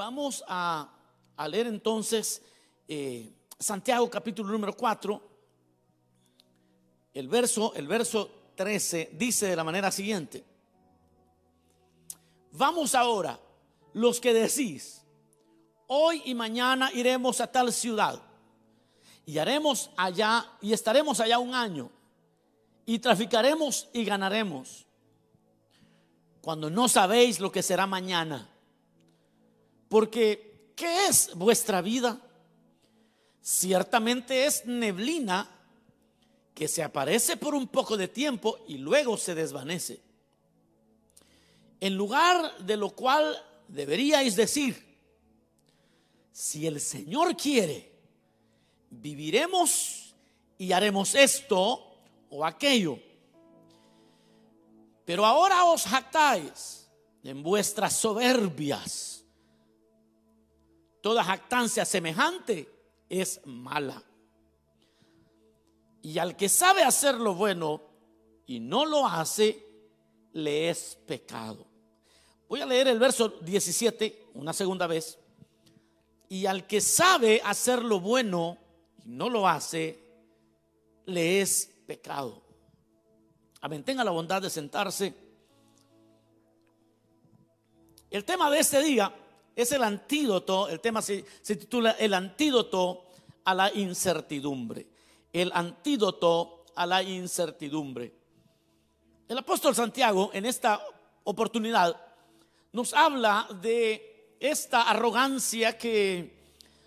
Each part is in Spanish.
Vamos a, leer entonces eh, Santiago capítulo número 4. El verso, el verso 13 dice de la manera siguiente. Vamos ahora, los que decís, hoy y mañana iremos a tal ciudad y haremos allá y estaremos allá un año y traficaremos y ganaremos cuando no sabéis lo que será mañana. Porque, ¿qué es vuestra vida? Ciertamente es neblina que se aparece por un poco de tiempo y luego se desvanece. En lugar de lo cual deberíais decir, si el Señor quiere, viviremos y haremos esto o aquello. Pero ahora os jactáis en vuestras soberbias. Toda jactancia semejante es mala. Y al que sabe hacer lo bueno y no lo hace, le es pecado. Voy a leer el verso 17 una segunda vez. Y al que sabe hacer lo bueno y no lo hace, le es pecado. Amén. Tenga la bondad de sentarse. El tema de este día es el antídoto, el tema se, titula El antídoto a la incertidumbre. El antídoto a la incertidumbre. El apóstol Santiago en esta oportunidad nos habla de esta arrogancia que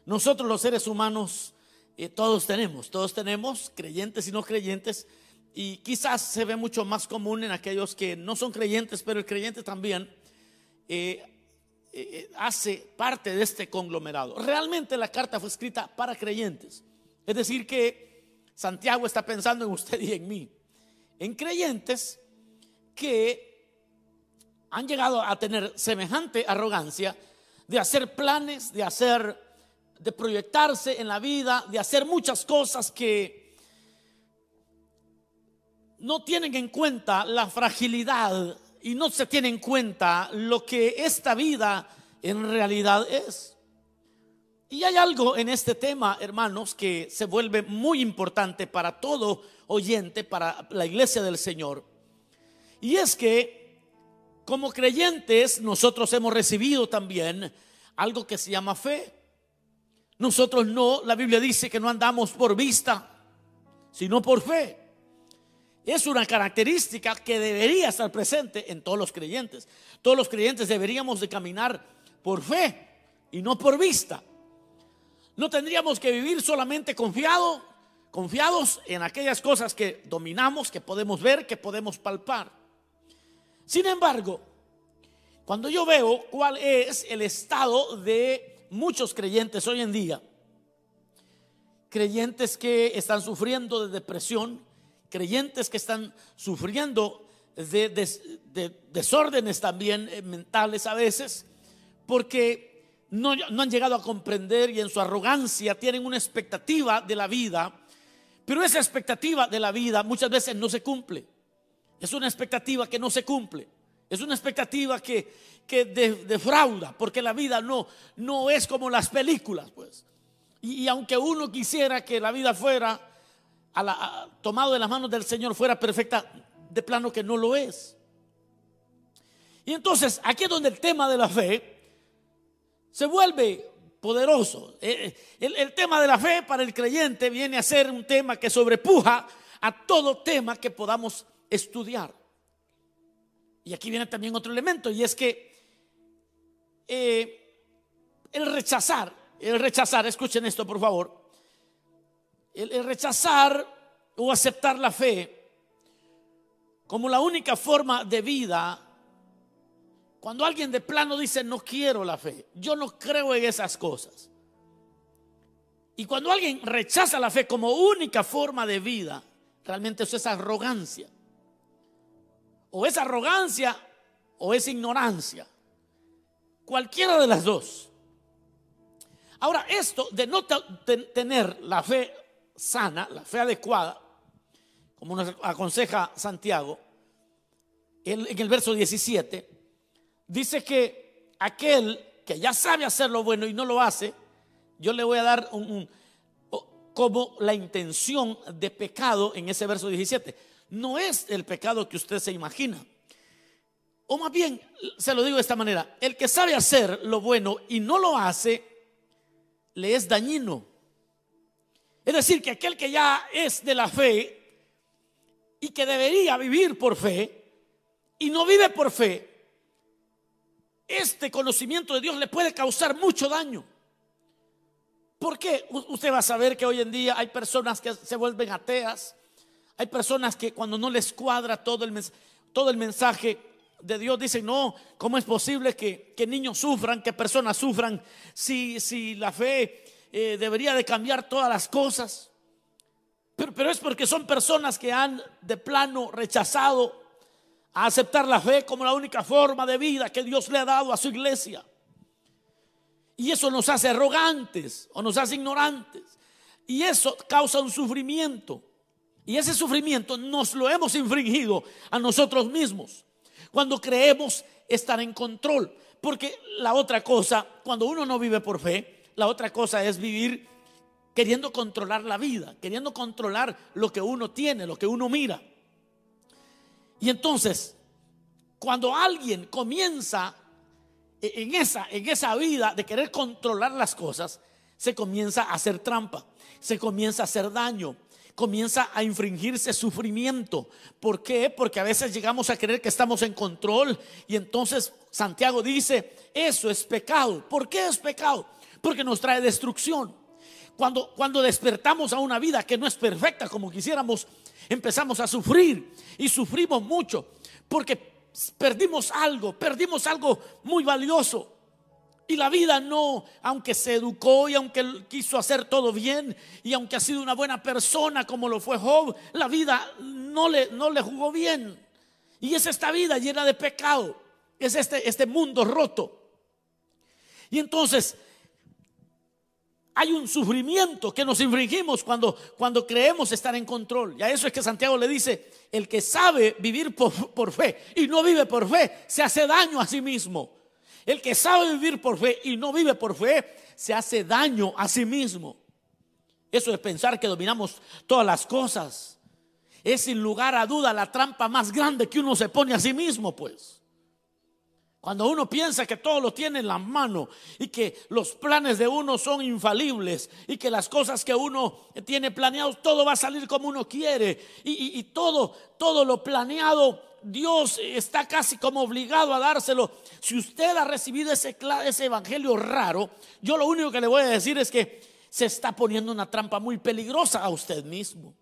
nosotros los seres humanos eh, todos tenemos, todos tenemos, creyentes y no creyentes, y quizás se ve mucho más común en aquellos que no son creyentes, pero el creyente también eh, eh, hace parte de este conglomerado. Realmente la carta fue escrita para creyentes, es decir, que Santiago está pensando en usted y en mí, en creyentes que han llegado a tener semejante arrogancia de hacer planes, de hacer, de proyectarse en la vida, de hacer muchas cosas que no tienen en cuenta la fragilidad y no se tiene en cuenta lo que esta vida en realidad es. Y hay algo en este tema, hermanos, que se vuelve muy importante para todo oyente, para la iglesia del Señor. Y es que como creyentes, nosotros hemos recibido también algo que se llama fe. Nosotros no, la Biblia dice que no andamos por vista, sino por fe. Es una característica que debería estar presente en todos los creyentes. Todos los creyentes deberíamos de caminar por fe y no por vista. No tendríamos que vivir solamente confiado, confiados en aquellas cosas que dominamos, que podemos ver, que podemos palpar. Sin embargo, cuando yo veo cuál es el estado de muchos creyentes hoy en día, creyentes que están sufriendo de depresión, creyentes que están sufriendo de, desórdenes también eh, mentales a veces, porque no, han llegado a comprender y en su arrogancia tienen una expectativa de la vida, pero esa expectativa de la vida muchas veces no se cumple. Es una expectativa que no se cumple. Es una expectativa que, que defrauda, porque la vida no, no es como las películas, pues. Y, aunque uno quisiera que la vida fuera tomado de las manos del Señor, fuera perfecta, de plano que no lo es. Y entonces, aquí es donde el tema de la fe se vuelve poderoso. Eh, eh, el, el, tema de la fe para el creyente viene a ser un tema que sobrepuja a todo tema que podamos estudiar. Y aquí viene también otro elemento, y es que eh, el rechazar, el rechazar, escuchen esto por favor, el, rechazar o aceptar la fe como la única forma de vida, cuando alguien de plano dice no quiero la fe, yo no creo en esas cosas. Y cuando alguien rechaza la fe como única forma de vida, realmente eso es arrogancia o es arrogancia o es ignorancia. Cualquiera de las dos. Ahora, esto de no tener la fe sana, la fe adecuada, como nos aconseja Santiago, en el verso 17, dice que aquel que ya sabe hacer lo bueno y no lo hace, yo le voy a dar como la intención de pecado en ese verso 17. No es el pecado que usted se imagina. O más bien, se lo digo de esta manera, el que sabe hacer lo bueno y no lo hace, le es dañino. Es decir, que aquel que ya es de la fe y que debería vivir por fe y no vive por fe, este conocimiento de Dios le puede causar mucho daño. ¿Por qué? Usted va a saber que hoy en día hay personas que se vuelven ateas, hay personas que cuando no les cuadra todo el, todo el mensaje de Dios dicen, no, ¿cómo es posible que, niños sufran, que personas sufran si, si la fe eh, debería de cambiar todas las cosas? Pero, pero es porque son personas que han de plano rechazado a aceptar la fe como la única forma de vida que Dios le ha dado a su iglesia. Y eso nos hace arrogantes o nos hace ignorantes. Y eso causa un sufrimiento. Y ese sufrimiento nos lo hemos infringido a nosotros mismos cuando creemos estar en control. Porque la otra cosa, cuando uno no vive por fe, la otra cosa es vivir queriendo controlar la vida, queriendo controlar lo que uno tiene, lo que uno mira. Y entonces, cuando alguien comienza en esa, en esa vida de querer controlar las cosas, se comienza a hacer trampa, se comienza a hacer daño, comienza a infringirse sufrimiento. ¿Por qué? Porque a veces llegamos a creer que estamos en control y entonces Santiago dice, eso es pecado. ¿Por qué es pecado? Porque nos trae destrucción. Cuando, cuando despertamos a una vida que no es perfecta como quisiéramos, empezamos a sufrir y sufrimos mucho porque perdimos algo, perdimos algo muy valioso. Y la vida no, aunque se educó y aunque quiso hacer todo bien y aunque ha sido una buena persona como lo fue Job, la vida no le, no le jugó bien. Y es esta vida llena de pecado, es este, este mundo roto. Y entonces hay un sufrimiento que nos infringimos cuando, cuando creemos estar en control. Y a eso es que Santiago le dice, el que sabe vivir por, por, fe y no vive por fe, se hace daño a sí mismo. El que sabe vivir por fe y no vive por fe, se hace daño a sí mismo. Eso es pensar que dominamos todas las cosas. Es sin lugar a duda la trampa más grande que uno se pone a sí mismo, pues. Cuando uno piensa que todo lo tiene en la mano y que los planes de uno son infalibles y que las cosas que uno tiene planeados, todo va a salir como uno quiere y, todo, todo lo planeado, Dios está casi como obligado a dárselo. Si usted ha recibido ese, ese evangelio raro, yo lo único que le voy a decir es que se está poniendo una trampa muy peligrosa a usted mismo.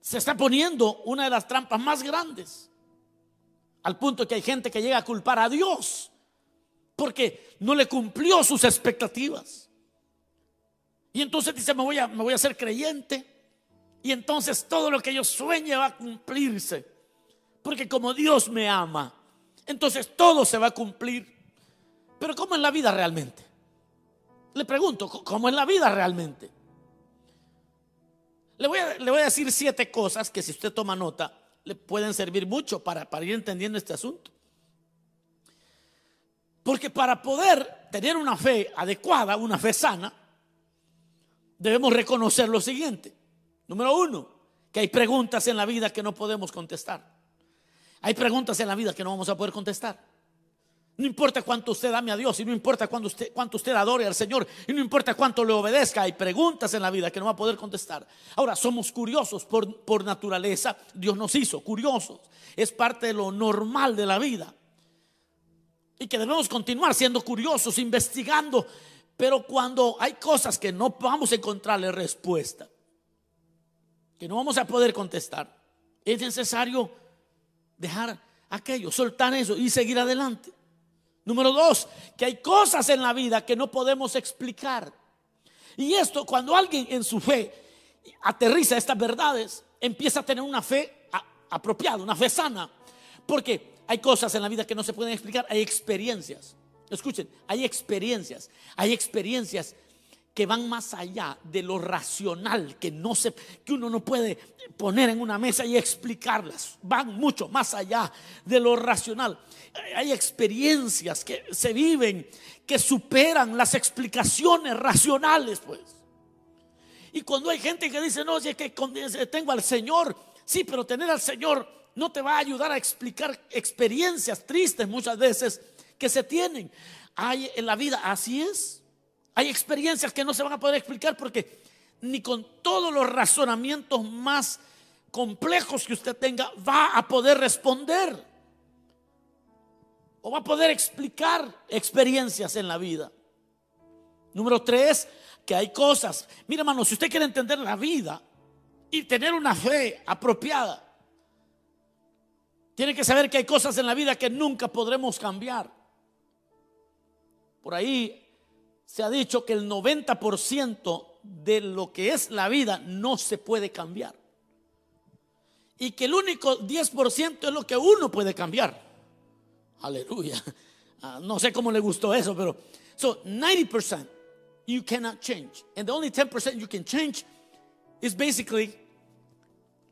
Se está poniendo una de las trampas más grandes. Al punto que hay gente que llega a culpar a Dios porque no le cumplió sus expectativas. Y entonces dice, me voy a, me voy a hacer creyente. Y entonces todo lo que yo sueñe va a cumplirse. Porque como Dios me ama, entonces todo se va a cumplir. Pero ¿cómo es la vida realmente? Le pregunto, ¿cómo es la vida realmente? Le voy a, le voy a decir siete cosas que si usted toma nota, le pueden servir mucho para, para ir entendiendo este asunto. Porque para poder tener una fe adecuada, una fe sana, debemos reconocer lo siguiente. Número uno, que hay preguntas en la vida que no podemos contestar. Hay preguntas en la vida que no vamos a poder contestar. No importa cuánto usted ame a Dios y no importa cuánto usted, cuánto usted adore al Señor y no importa cuánto le obedezca, hay preguntas en la vida que no va a poder contestar. Ahora, somos curiosos por, por naturaleza, Dios nos hizo curiosos, es parte de lo normal de la vida. Y que debemos continuar siendo curiosos, investigando, pero cuando hay cosas que no vamos a encontrarle respuesta, que no vamos a poder contestar, es necesario dejar aquello, soltar eso y seguir adelante. Número dos, que hay cosas en la vida que no podemos explicar. Y esto, cuando alguien en su fe aterriza estas verdades, empieza a tener una fe apropiada, una fe sana. Porque hay cosas en la vida que no se pueden explicar, hay experiencias. Escuchen, hay experiencias, hay experiencias que van más allá de lo racional, que no se, que uno no puede poner en una mesa y explicarlas. Van mucho más allá de lo racional. Hay experiencias que se viven que superan las explicaciones racionales, pues. Y cuando hay gente que dice, no, si es que tengo al Señor, sí, pero tener al Señor no te va a ayudar a explicar experiencias tristes muchas veces que se tienen. Hay en la vida, así es. Hay experiencias que no se van a poder explicar porque ni con todos los razonamientos más complejos que usted tenga va a poder responder o va a poder explicar experiencias en la vida. Número tres, que hay cosas. Mira, hermano, si usted quiere entender la vida y tener una fe apropiada, tiene que saber que hay cosas en la vida que nunca podremos cambiar. Por ahí se ha dicho que el 90% de lo que es la vida no se puede cambiar. Y que el único 10% es lo que uno puede cambiar. Aleluya. Ah, no sé cómo le gustó eso, pero so 90% you cannot change. And the only 10% you can change is basically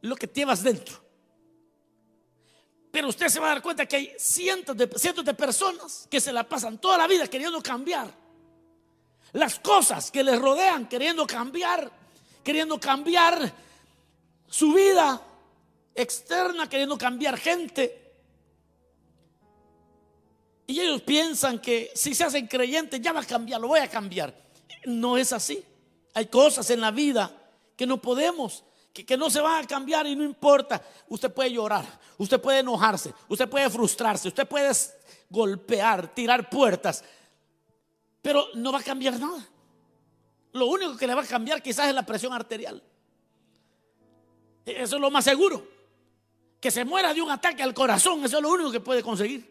lo que llevas dentro. Pero usted se va a dar cuenta que hay cientos de, cientos de personas que se la pasan toda la vida queriendo cambiar las cosas que les rodean, queriendo cambiar, queriendo cambiar su vida externa, queriendo cambiar gente. Y ellos piensan que si se hacen creyentes ya va a cambiar, lo voy a cambiar. No es así. Hay cosas en la vida que no podemos, que, que, no se van a cambiar y no importa. Usted puede llorar, usted puede enojarse, usted puede frustrarse, usted puede golpear, tirar puertas, pero no va a cambiar nada. Lo único que le va a cambiar quizás es la presión arterial. Eso es lo más seguro. Que se muera de un ataque al corazón, eso es lo único que puede conseguir.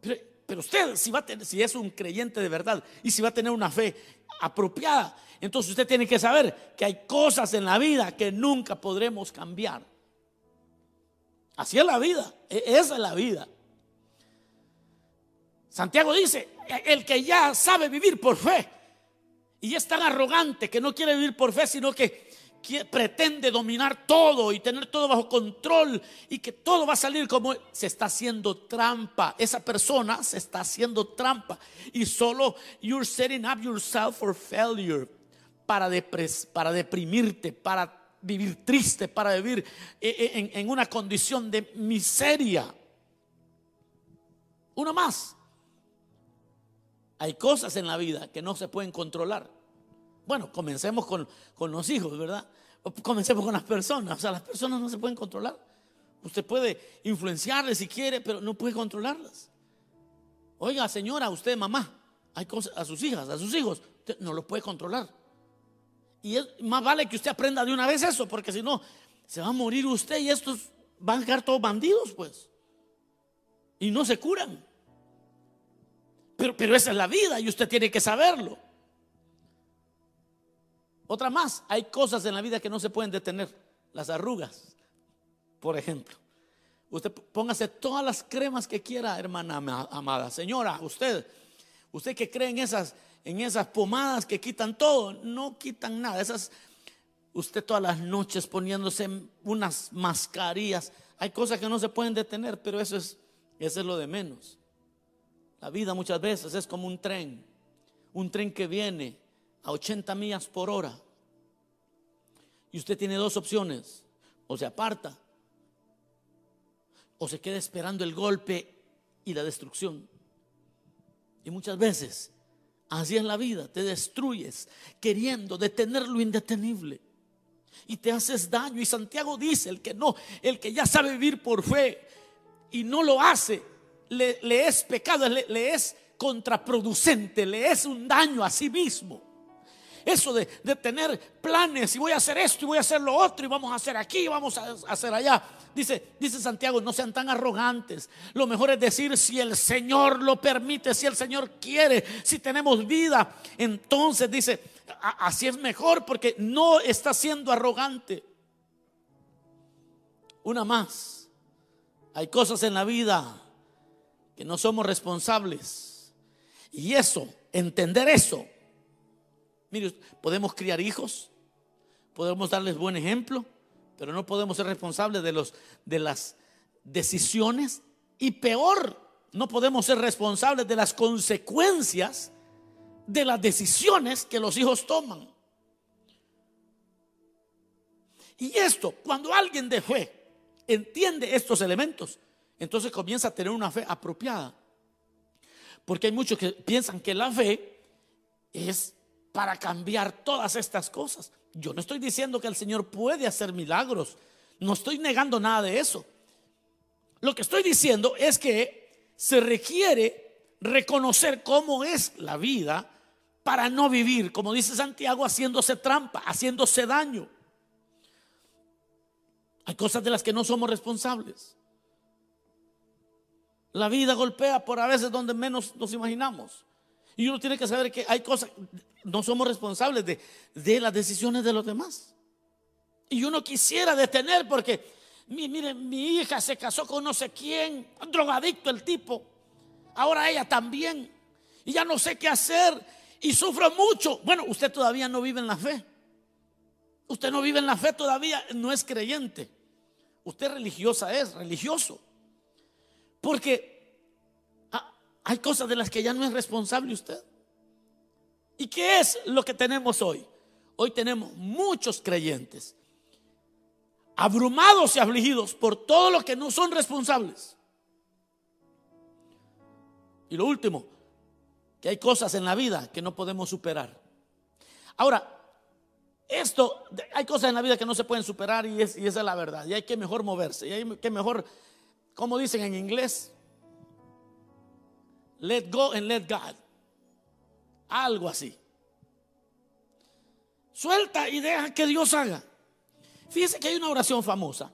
Pero, usted, si, va a tener, si es un creyente de verdad y si va a tener una fe apropiada, entonces usted tiene que saber que hay cosas en la vida que nunca podremos cambiar. Así es la vida, e, esa es la vida. Santiago dice, el que ya sabe vivir por fe y es tan arrogante que no quiere vivir por fe, sino que, pretende dominar todo y tener todo bajo control y que todo va a salir como se está haciendo trampa. Esa persona se está haciendo trampa y solo you're setting up yourself for failure para, para deprimirte, para vivir triste, para vivir eh, en, en una condición de miseria. Uno más. Hay cosas en la vida que no se pueden controlar. Bueno, comencemos con, los hijos, ¿verdad? comencemos con las personas. O sea, las personas no se pueden controlar. Usted puede influenciarles si quiere, pero no puede controlarlas. Oiga, señora, usted, mamá, hay cosas a sus hijas, a sus hijos, no los puede controlar. Y es, más vale que usted aprenda de una vez eso, porque si no, se va a morir usted y estos van a quedar todos bandidos, pues. Y no se curan. Pero, esa es la vida y usted tiene que saberlo. Otra más, hay cosas en la vida que no se pueden detener. Las arrugas, por ejemplo. Usted póngase todas las cremas que quiera, hermana amada. Señora, usted, usted que cree en esas, en esas pomadas que quitan todo, no quitan nada. Esas, usted todas las noches poniéndose unas mascarillas. Hay cosas que no se pueden detener, pero eso es, eso es lo de menos. La vida muchas veces es como un tren, un tren que viene a 80 millas por hora. Y usted tiene dos opciones, o se aparta, o se queda esperando el golpe y la destrucción. Y muchas veces, así es la vida, te destruyes queriendo detener lo indetenible. Y te haces daño. Y Santiago dice, el que no, el que ya sabe vivir por fe y no lo hace, le, es pecado, le, es contraproducente, le es un daño a sí mismo. Eso de, tener planes y voy a hacer esto y voy a hacer lo otro y vamos a hacer aquí y vamos a hacer allá. Dice, dice Santiago, no sean tan arrogantes. Lo mejor es decir, si el Señor lo permite, si el Señor quiere, si tenemos vida, entonces dice, así es mejor porque no está siendo arrogante. Una más. Hay cosas en la vida que no somos responsables. Y eso, entender eso, Mire, podemos criar hijos, podemos darles buen ejemplo, pero no podemos ser responsables de, los, de las decisiones y peor, no podemos ser responsables de las consecuencias de las decisiones que los hijos toman. Y esto, cuando alguien de fe entiende estos elementos, entonces comienza a tener una fe apropiada. Porque hay muchos que piensan que la fe es para cambiar todas estas cosas. Yo no estoy diciendo que el Señor puede hacer milagros. No estoy negando nada de eso. Lo que estoy diciendo es que se requiere reconocer cómo es la vida para no vivir, como dice Santiago, haciéndose trampa, haciéndose daño. Hay cosas de las que no somos responsables. La vida golpea por a veces donde menos nos imaginamos. Y uno tiene que saber que hay cosas, no somos responsables de, de las decisiones de los demás. Y uno quisiera detener porque, mire, mi hija se casó con no sé quién, drogadicto el tipo. Ahora ella también. Y ya no sé qué hacer. Y sufro mucho. Bueno, usted todavía no vive en la fe. Usted no vive en la fe todavía, no es creyente. Usted religiosa es, religioso. Porque hay cosas de las que ya no es responsable usted. ¿Y qué es lo que tenemos hoy? Hoy tenemos muchos creyentes abrumados y afligidos por todo lo que no son responsables. Y lo último, que hay cosas en la vida que no podemos superar. Ahora, esto, hay cosas en la vida que no se pueden superar y, esa es la verdad. Y hay que mejor moverse. Y hay que mejor, como dicen en inglés, let go and let God. Algo así. Suelta y deja que Dios haga. Fíjense que hay una oración famosa.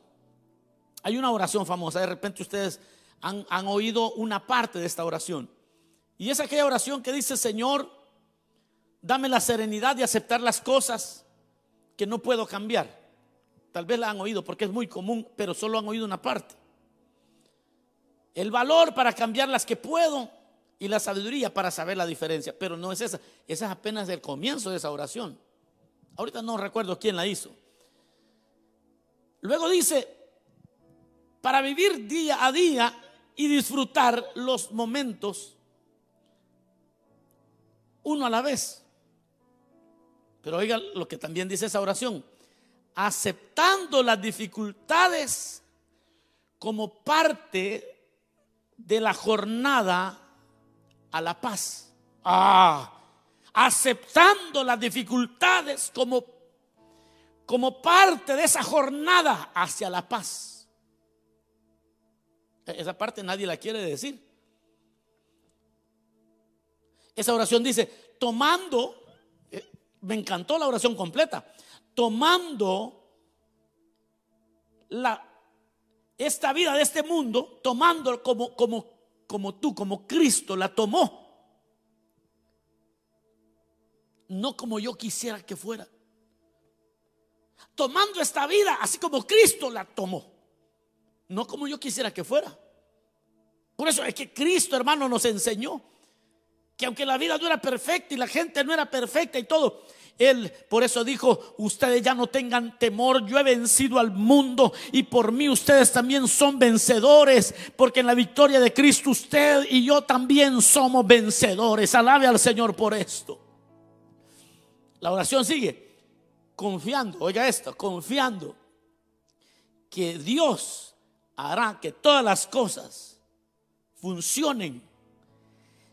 Hay una oración famosa. De repente ustedes han, han oído una parte de esta oración. Y es aquella oración que dice, Señor, dame la serenidad de aceptar las cosas que no puedo cambiar. Tal vez la han oído porque es muy común, pero solo han oído una parte. El valor para cambiar las que puedo y la sabiduría para saber la diferencia. Pero no es esa, esa es apenas el comienzo de esa oración. Ahorita no recuerdo quién la hizo. Luego dice, para vivir día a día y disfrutar los momentos uno a la vez. Pero oiga lo que también dice esa oración. Aceptando las dificultades como parte de la jornada a la paz. Ah, aceptando las dificultades como, como parte de esa jornada hacia la paz. E-, esa parte nadie la quiere decir. Esa oración dice, tomando me encantó la oración completa, tomando la, esta vida de este mundo, tomando como, como, como tú, como Cristo la tomó. No como yo quisiera que fuera. Tomando esta vida así como Cristo la tomó. No como yo quisiera que fuera. Por eso es que Cristo, hermano, nos enseñó que aunque la vida no era perfecta y la gente no era perfecta y todo, él por eso dijo, ustedes ya no tengan temor, yo he vencido al mundo y por mí ustedes también son vencedores, porque en la victoria de Cristo usted y yo también somos vencedores. Alabe al Señor por esto. La oración sigue, confiando, oiga esto, confiando que Dios hará que todas las cosas funcionen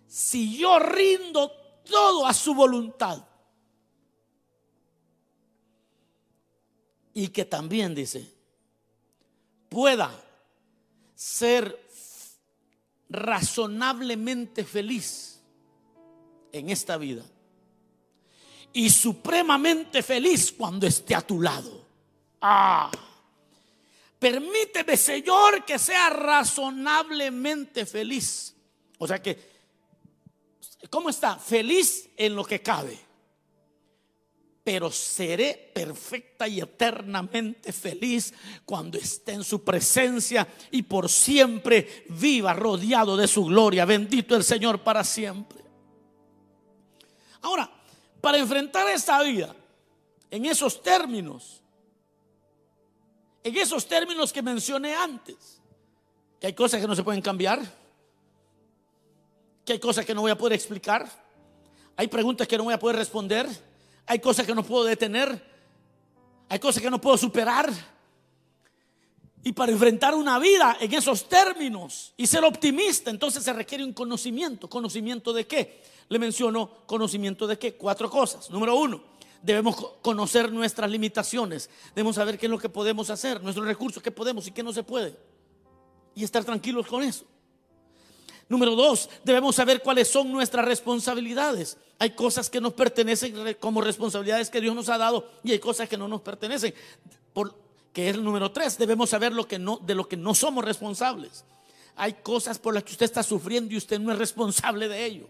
si yo rindo todo a su voluntad. Y que también dice, pueda ser razonablemente feliz en esta vida y supremamente feliz cuando esté a tu lado. Ah, permíteme, Señor, que sea razonablemente feliz. O sea que, ¿cómo está? Feliz en lo que cabe pero seré perfecta y eternamente feliz cuando esté en su presencia y por siempre viva rodeado de su gloria. Bendito el Señor para siempre. Ahora, para enfrentar esta vida en esos términos, en esos términos que mencioné antes, que hay cosas que no se pueden cambiar, que hay cosas que no voy a poder explicar, hay preguntas que no voy a poder responder, hay cosas que no puedo detener, hay cosas que no puedo superar. Y para enfrentar una vida en esos términos y ser optimista, entonces se requiere un conocimiento. ¿Conocimiento de qué? Le menciono conocimiento de qué. Cuatro cosas. Número uno, debemos conocer nuestras limitaciones. Debemos saber qué es lo que podemos hacer, nuestros recursos, qué podemos y qué no se puede. Y estar tranquilos con eso. Número dos, debemos saber cuáles son nuestras responsabilidades. Hay cosas que nos pertenecen como responsabilidades que Dios nos ha dado y hay cosas que no nos pertenecen. Por, que es el número tres, debemos saber lo que no, de lo que no somos responsables. Hay cosas por las que usted está sufriendo y usted no es responsable de ello.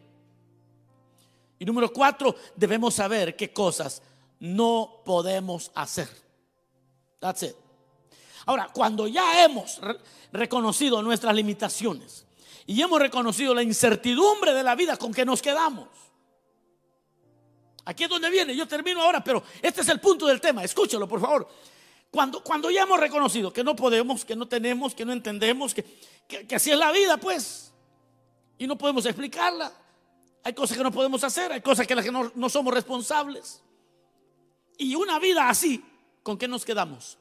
Y número cuatro, debemos saber qué cosas no podemos hacer. That's it. Ahora, cuando ya hemos reconocido nuestras limitaciones y hemos reconocido la incertidumbre de la vida con que nos quedamos, aquí es donde viene, yo termino ahora, pero este es el punto del tema, escúchelo por favor. Cuando, cuando ya hemos reconocido que no podemos, que no tenemos, que no entendemos, que, que, así es la vida, pues, y no podemos explicarla. Hay cosas que no podemos hacer, hay cosas que las que no, no somos responsables. Y una vida así, ¿con qué nos quedamos?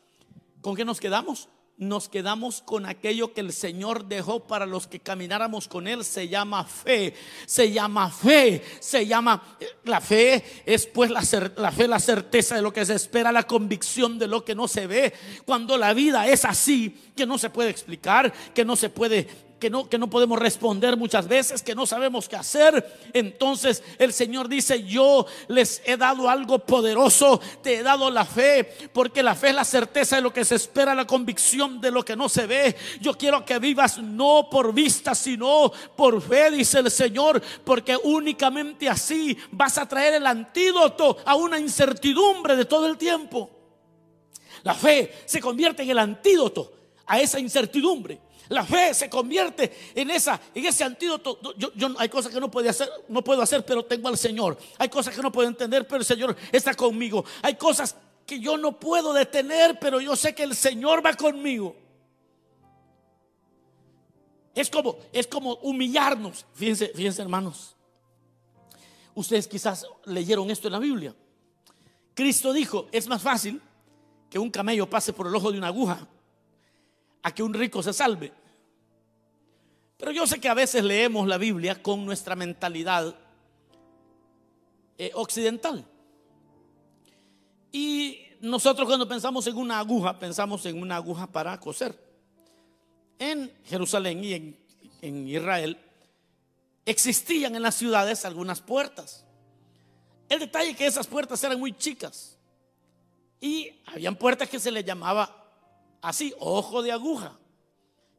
¿Con qué nos quedamos? Nos quedamos con aquello que el Señor dejó para los que camináramos con Él. Se llama fe, se llama fe, se llama la fe es pues la, la fe, la certeza de lo que se espera, la convicción de lo que no se ve. Cuando la vida es así, que no se puede explicar, que no se puede que no, que no podemos responder muchas veces, que no sabemos qué hacer. Entonces el Señor dice, yo les he dado algo poderoso, te he dado la fe, porque la fe es la certeza de lo que se espera, la convicción de lo que no se ve. Yo quiero que vivas no por vista, sino por fe, dice el Señor, porque únicamente así vas a traer el antídoto a una incertidumbre de todo el tiempo. La fe se convierte en el antídoto a esa incertidumbre. La fe se convierte en esa, en ese antídoto. Yo, hay cosas que no puedo hacer, no puedo hacer, pero tengo al Señor. Hay cosas que no puedo entender, pero el Señor está conmigo. Hay cosas que yo no puedo detener, pero yo sé que el Señor va conmigo. Es como, es como humillarnos. Fíjense, fíjense, hermanos. Ustedes quizás leyeron esto en la Biblia. Cristo dijo, es más fácil que un camello pase por el ojo de una aguja a que un rico se salve. Pero yo sé que a veces leemos la Biblia con nuestra mentalidad eh, occidental. Y nosotros cuando pensamos en una aguja, pensamos en una aguja para coser. En Jerusalén y en, en Israel existían en las ciudades algunas puertas. El detalle es que esas puertas eran muy chicas. Y habían puertas que se les llamaba así, ojo de aguja.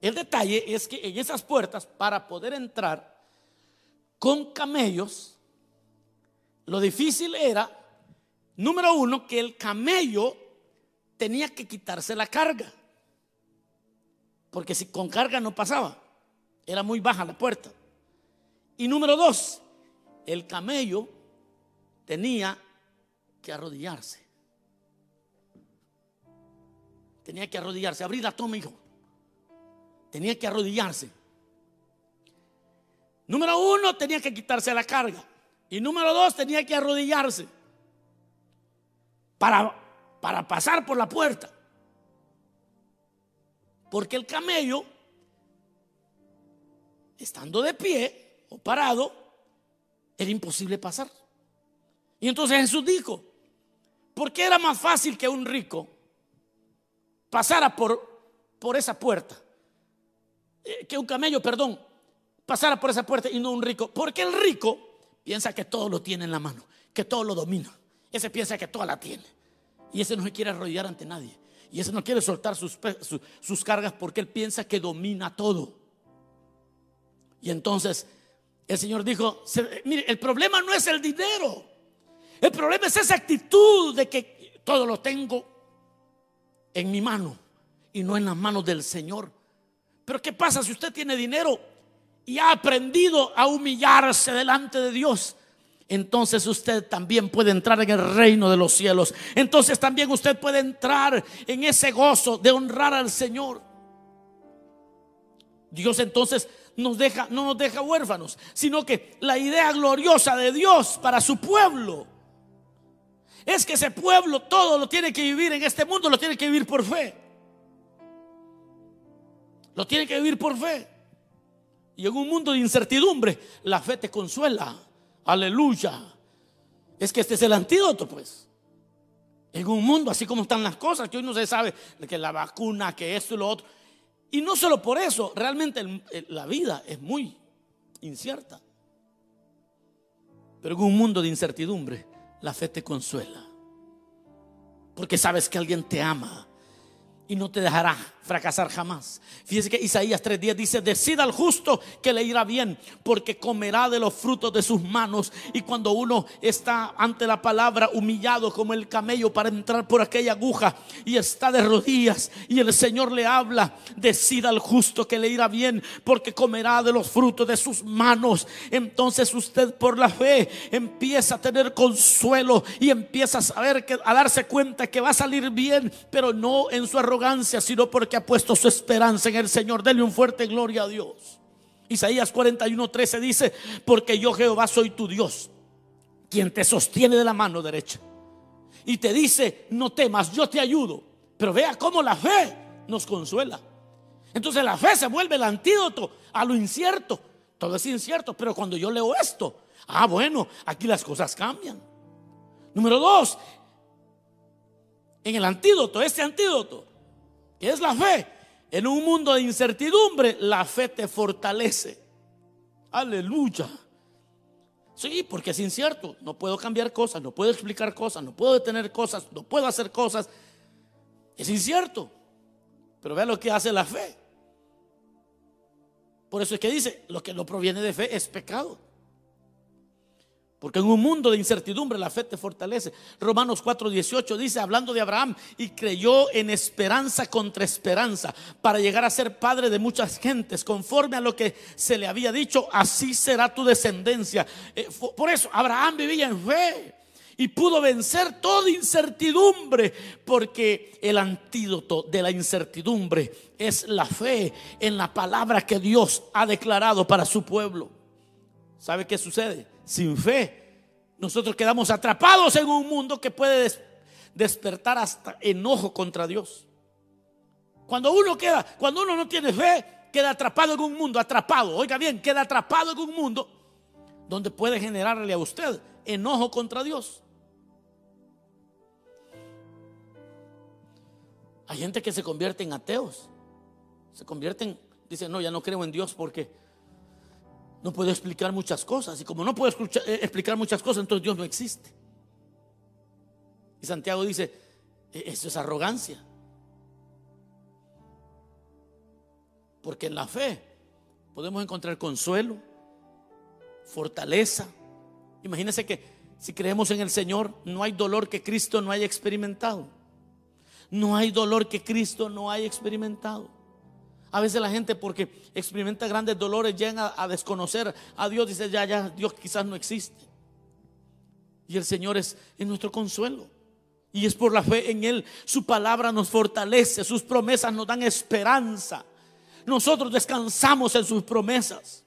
El detalle es que en esas puertas, para poder entrar con camellos, lo difícil era, número uno, que el camello tenía que quitarse la carga. Porque si con carga no pasaba, era muy baja la puerta. Y número dos, el camello tenía que arrodillarse. Tenía que arrodillarse. Abrir la toma, hijo tenía que arrodillarse. Número uno, tenía que quitarse la carga. Y número dos, tenía que arrodillarse para, para pasar por la puerta. Porque el camello, estando de pie o parado, era imposible pasar. Y entonces Jesús dijo, ¿por qué era más fácil que un rico pasara por, por esa puerta? Eh, que un camello, perdón, pasara por esa puerta y no un rico. Porque el rico piensa que todo lo tiene en la mano, que todo lo domina. Ese piensa que todo la tiene. Y ese no se quiere arrodillar ante nadie. Y ese no quiere soltar sus, sus cargas porque él piensa que domina todo. Y entonces el Señor dijo, mire, el problema no es el dinero. El problema es esa actitud de que todo lo tengo en mi mano y no en las manos del Señor. Pero ¿qué pasa si usted tiene dinero y ha aprendido a humillarse delante de Dios? entonces usted también puede entrar en el reino de los cielos. Entonces también usted puede entrar en ese gozo de honrar al Señor. Dios entonces no nos deja huérfanos, sino que la idea gloriosa de Dios para su pueblo es que ese pueblo todo lo tiene que vivir en este mundo, lo tiene que vivir por fe. Lo tiene que vivir por fe. Y en un mundo de incertidumbre, la fe te consuela. Aleluya. Es que este es el antídoto, pues. En un mundo así como están las cosas, que hoy no se sabe que la vacuna, que esto y lo otro. Y no solo por eso, realmente la vida es muy incierta. Pero en un mundo de incertidumbre, la fe te consuela. Porque sabes que alguien te ama y no te dejará fracasar jamás. Fíjese que Isaías 3:10 dice, decida al justo que le irá bien, porque comerá de los frutos de sus manos. Y cuando uno está ante la palabra humillado como el camello para entrar por aquella aguja y está de rodillas y el Señor le habla, decida al justo que le irá bien, porque comerá de los frutos de sus manos. Entonces usted por la fe empieza a tener consuelo y empieza a saber que a darse cuenta que va a salir bien, pero no en su arrogancia, sino porque ha puesto su esperanza en el Señor. Dele un fuerte gloria a Dios. Isaías 41, 13 dice, porque yo Jehová soy tu Dios, quien te sostiene de la mano derecha. Y te dice, no temas, yo te ayudo. Pero vea cómo la fe nos consuela. Entonces la fe se vuelve el antídoto a lo incierto. Todo es incierto, pero cuando yo leo esto, ah, bueno, aquí las cosas cambian. Número dos, en el antídoto, este antídoto, es la fe. En un mundo de incertidumbre, la fe te fortalece. Aleluya. Sí, porque es incierto. No puedo cambiar cosas, no puedo explicar cosas, no puedo detener cosas, no puedo hacer cosas. Es incierto. Pero vea lo que hace la fe. Por eso es que dice, lo que no proviene de fe es pecado. Porque en un mundo de incertidumbre la fe te fortalece. Romanos 4:18 dice, hablando de Abraham, y creyó en esperanza contra esperanza, para llegar a ser padre de muchas gentes, conforme a lo que se le había dicho, así será tu descendencia. Eh, por eso Abraham vivía en fe y pudo vencer toda incertidumbre, porque el antídoto de la incertidumbre es la fe en la palabra que Dios ha declarado para su pueblo. ¿Sabe qué sucede? Sin fe, nosotros quedamos atrapados en un mundo que puede despertar hasta enojo contra Dios. Cuando uno queda, cuando uno no tiene fe, queda atrapado en un mundo, atrapado, oiga bien, queda atrapado en un mundo donde puede generarle a usted enojo contra Dios. Hay gente que se convierte en ateos, se convierten, dicen, no, ya no creo en Dios porque no puedo explicar muchas cosas. Y como no puedo eh, explicar muchas cosas, entonces Dios no existe. Y Santiago dice, e-, eso es arrogancia. Porque en la fe podemos encontrar consuelo, fortaleza. Imagínense que si creemos en el Señor, no hay dolor que Cristo no haya experimentado. No hay dolor que Cristo no haya experimentado. A veces la gente porque experimenta grandes dolores llega a, desconocer a Dios, dice, ya, ya, Dios quizás no existe. Y el Señor es, es nuestro consuelo. Y es por la fe en Él. Su palabra nos fortalece, sus promesas nos dan esperanza. Nosotros descansamos en sus promesas.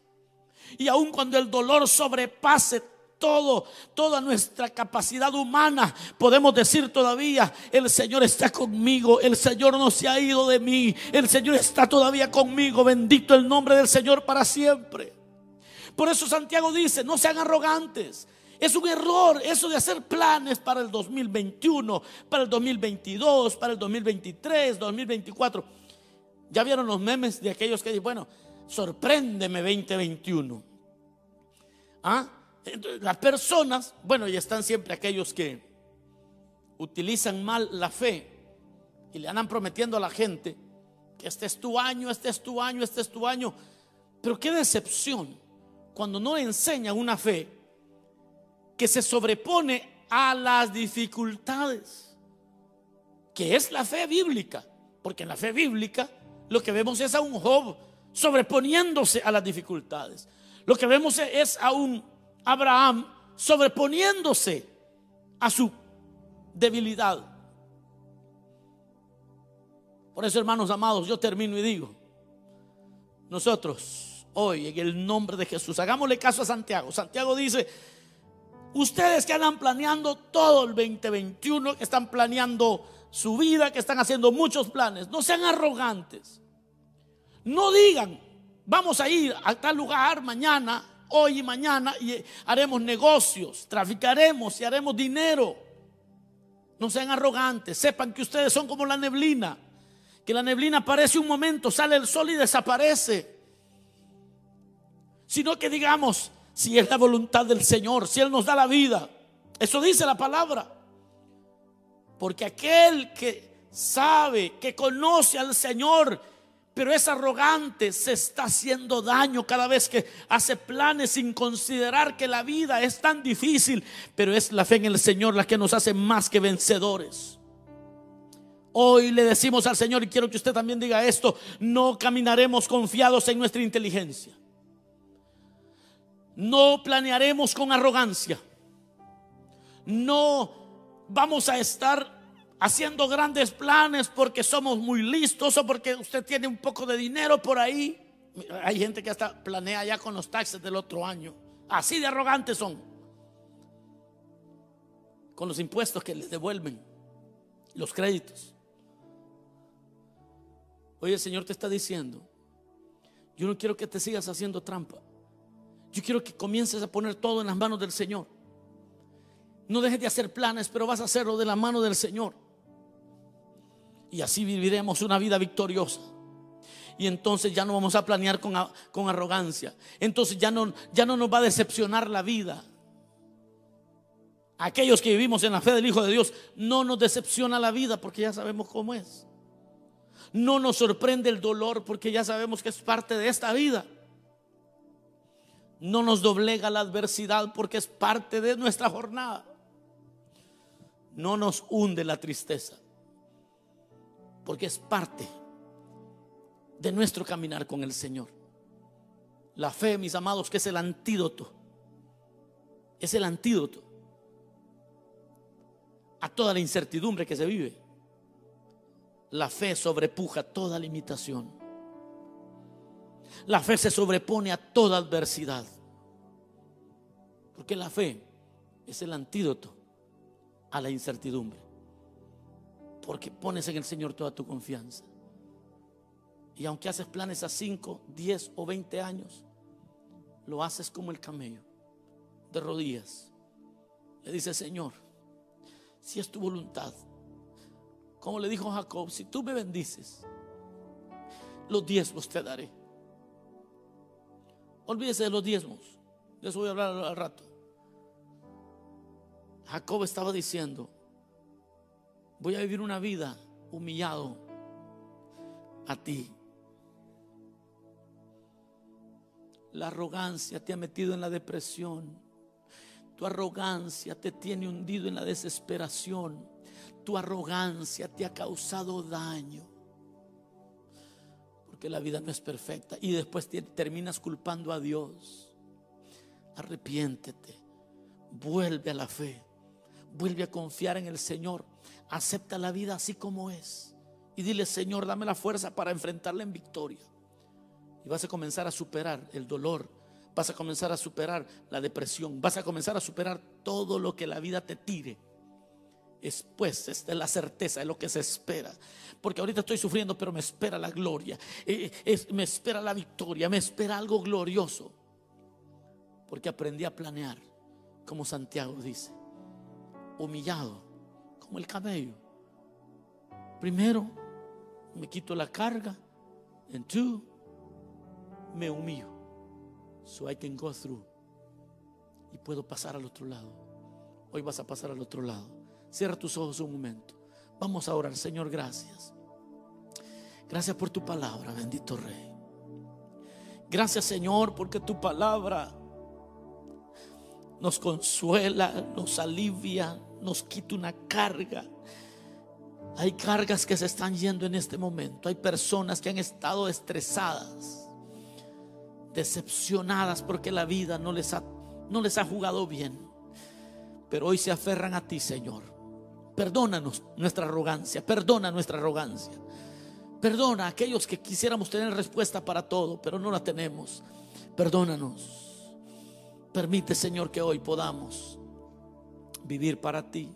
Y aun cuando el dolor sobrepase todo, toda nuestra capacidad humana, podemos decir todavía, el Señor está conmigo, el Señor no se ha ido de mí, el Señor está todavía conmigo, bendito el nombre del Señor para siempre. Por eso Santiago dice, no sean arrogantes. Es un error eso de hacer planes para el 2021, para el 2022, para el 2023, 2024. Ya vieron los memes de aquellos que dicen, bueno, sorpréndeme 2021. ¿Ah? Las personas, bueno, y están siempre aquellos que utilizan mal la fe y le andan prometiendo a la gente que este es tu año, este es tu año, este es tu año. Pero qué decepción cuando no enseña una fe que se sobrepone a las dificultades, que es la fe bíblica, porque en la fe bíblica lo que vemos es a un Job sobreponiéndose a las dificultades. Lo que vemos es a un Abraham sobreponiéndose a su debilidad. Por eso, hermanos amados, yo termino y digo, nosotros hoy en el nombre de Jesús, hagámosle caso a Santiago. Santiago dice, ustedes que andan planeando todo el 2021, que están planeando su vida, que están haciendo muchos planes, no sean arrogantes. No digan, vamos a ir a tal lugar mañana, hoy y mañana, y haremos negocios, traficaremos y haremos dinero. No sean arrogantes, sepan que ustedes son como la neblina, que la neblina aparece un momento, sale el sol y desaparece. Sino que digamos, si es la voluntad del Señor, si Él nos da la vida, eso dice la palabra. Porque aquel que sabe, que conoce al Señor, pero es arrogante, se está haciendo daño cada vez que hace planes sin considerar que la vida es tan difícil, pero es la fe en el Señor la que nos hace más que vencedores. Hoy le decimos al Señor, y quiero que usted también diga esto, no caminaremos confiados en nuestra inteligencia. No planearemos con arrogancia. No vamos a estar haciendo grandes planes porque somos muy listos o porque usted tiene un poco de dinero por ahí. Hay gente que hasta planea ya con los taxes del otro año. Así de arrogantes son. Con los impuestos que les devuelven, los créditos. Oye, el Señor te está diciendo, yo no quiero que te sigas haciendo trampa. Yo quiero que comiences a poner todo en las manos del Señor. No dejes de hacer planes, pero vas a hacerlo de la mano del Señor. Y así viviremos una vida victoriosa. Y entonces ya no vamos a planear con, con arrogancia. Entonces ya no, ya no nos va a decepcionar la vida. Aquellos que vivimos en la fe del Hijo de Dios, no nos decepciona la vida porque ya sabemos cómo es. No nos sorprende el dolor porque ya sabemos que es parte de esta vida. No nos doblega la adversidad porque es parte de nuestra jornada. No nos hunde la tristeza porque es parte de nuestro caminar con el Señor. La fe, mis amados, que es el antídoto, es el antídoto a toda la incertidumbre que se vive. La fe sobrepuja toda limitación. La fe se sobrepone a toda adversidad. Porque la fe es el antídoto a la incertidumbre. Porque pones en el Señor toda tu confianza. Y aunque haces planes a 5, 10 o 20 años, lo haces como el camello, de rodillas. Le dice, Señor, si es tu voluntad, como le dijo Jacob, si tú me bendices, los diezmos te daré. Olvídese de los diezmos, de eso voy a hablar al rato. Jacob estaba diciendo, voy a vivir una vida humillado a ti. La arrogancia te ha metido en la depresión. Tu arrogancia te tiene hundido en la desesperación. Tu arrogancia te ha causado daño. Porque la vida no es perfecta. Y después terminas culpando a Dios. Arrepiéntete. Vuelve a la fe. Vuelve a confiar en el Señor Acepta la vida así como es. Y dile, Señor, dame la fuerza para enfrentarla en victoria. Y vas a comenzar a superar el dolor. Vas a comenzar a superar la depresión. Vas a comenzar a superar todo lo que la vida te tire. Después es la certeza, es lo que se espera. Porque ahorita estoy sufriendo, pero me espera la gloria. Eh, me espera la victoria. Me espera algo glorioso. Porque aprendí a planear, como Santiago dice, humillado como el camello. Primero, me quito la carga. And two, me humillo. So I can go through. Y puedo pasar al otro lado. Hoy vas a pasar al otro lado. Cierra tus ojos un momento. Vamos a orar, Señor, gracias. Gracias por tu palabra, bendito Rey. Gracias, Señor, porque tu palabra nos consuela, nos alivia, nos quita una carga. Hay cargas que se están yendo en este momento. Hay personas que han estado estresadas, decepcionadas porque la vida no les ha, no les ha jugado bien. pero hoy se aferran a ti, Señor. Perdónanos nuestra arrogancia, perdona nuestra arrogancia. Perdona a aquellos que quisiéramos tener respuesta para todo, pero no la tenemos. Perdónanos. Permite, Señor, que hoy podamos vivir para ti.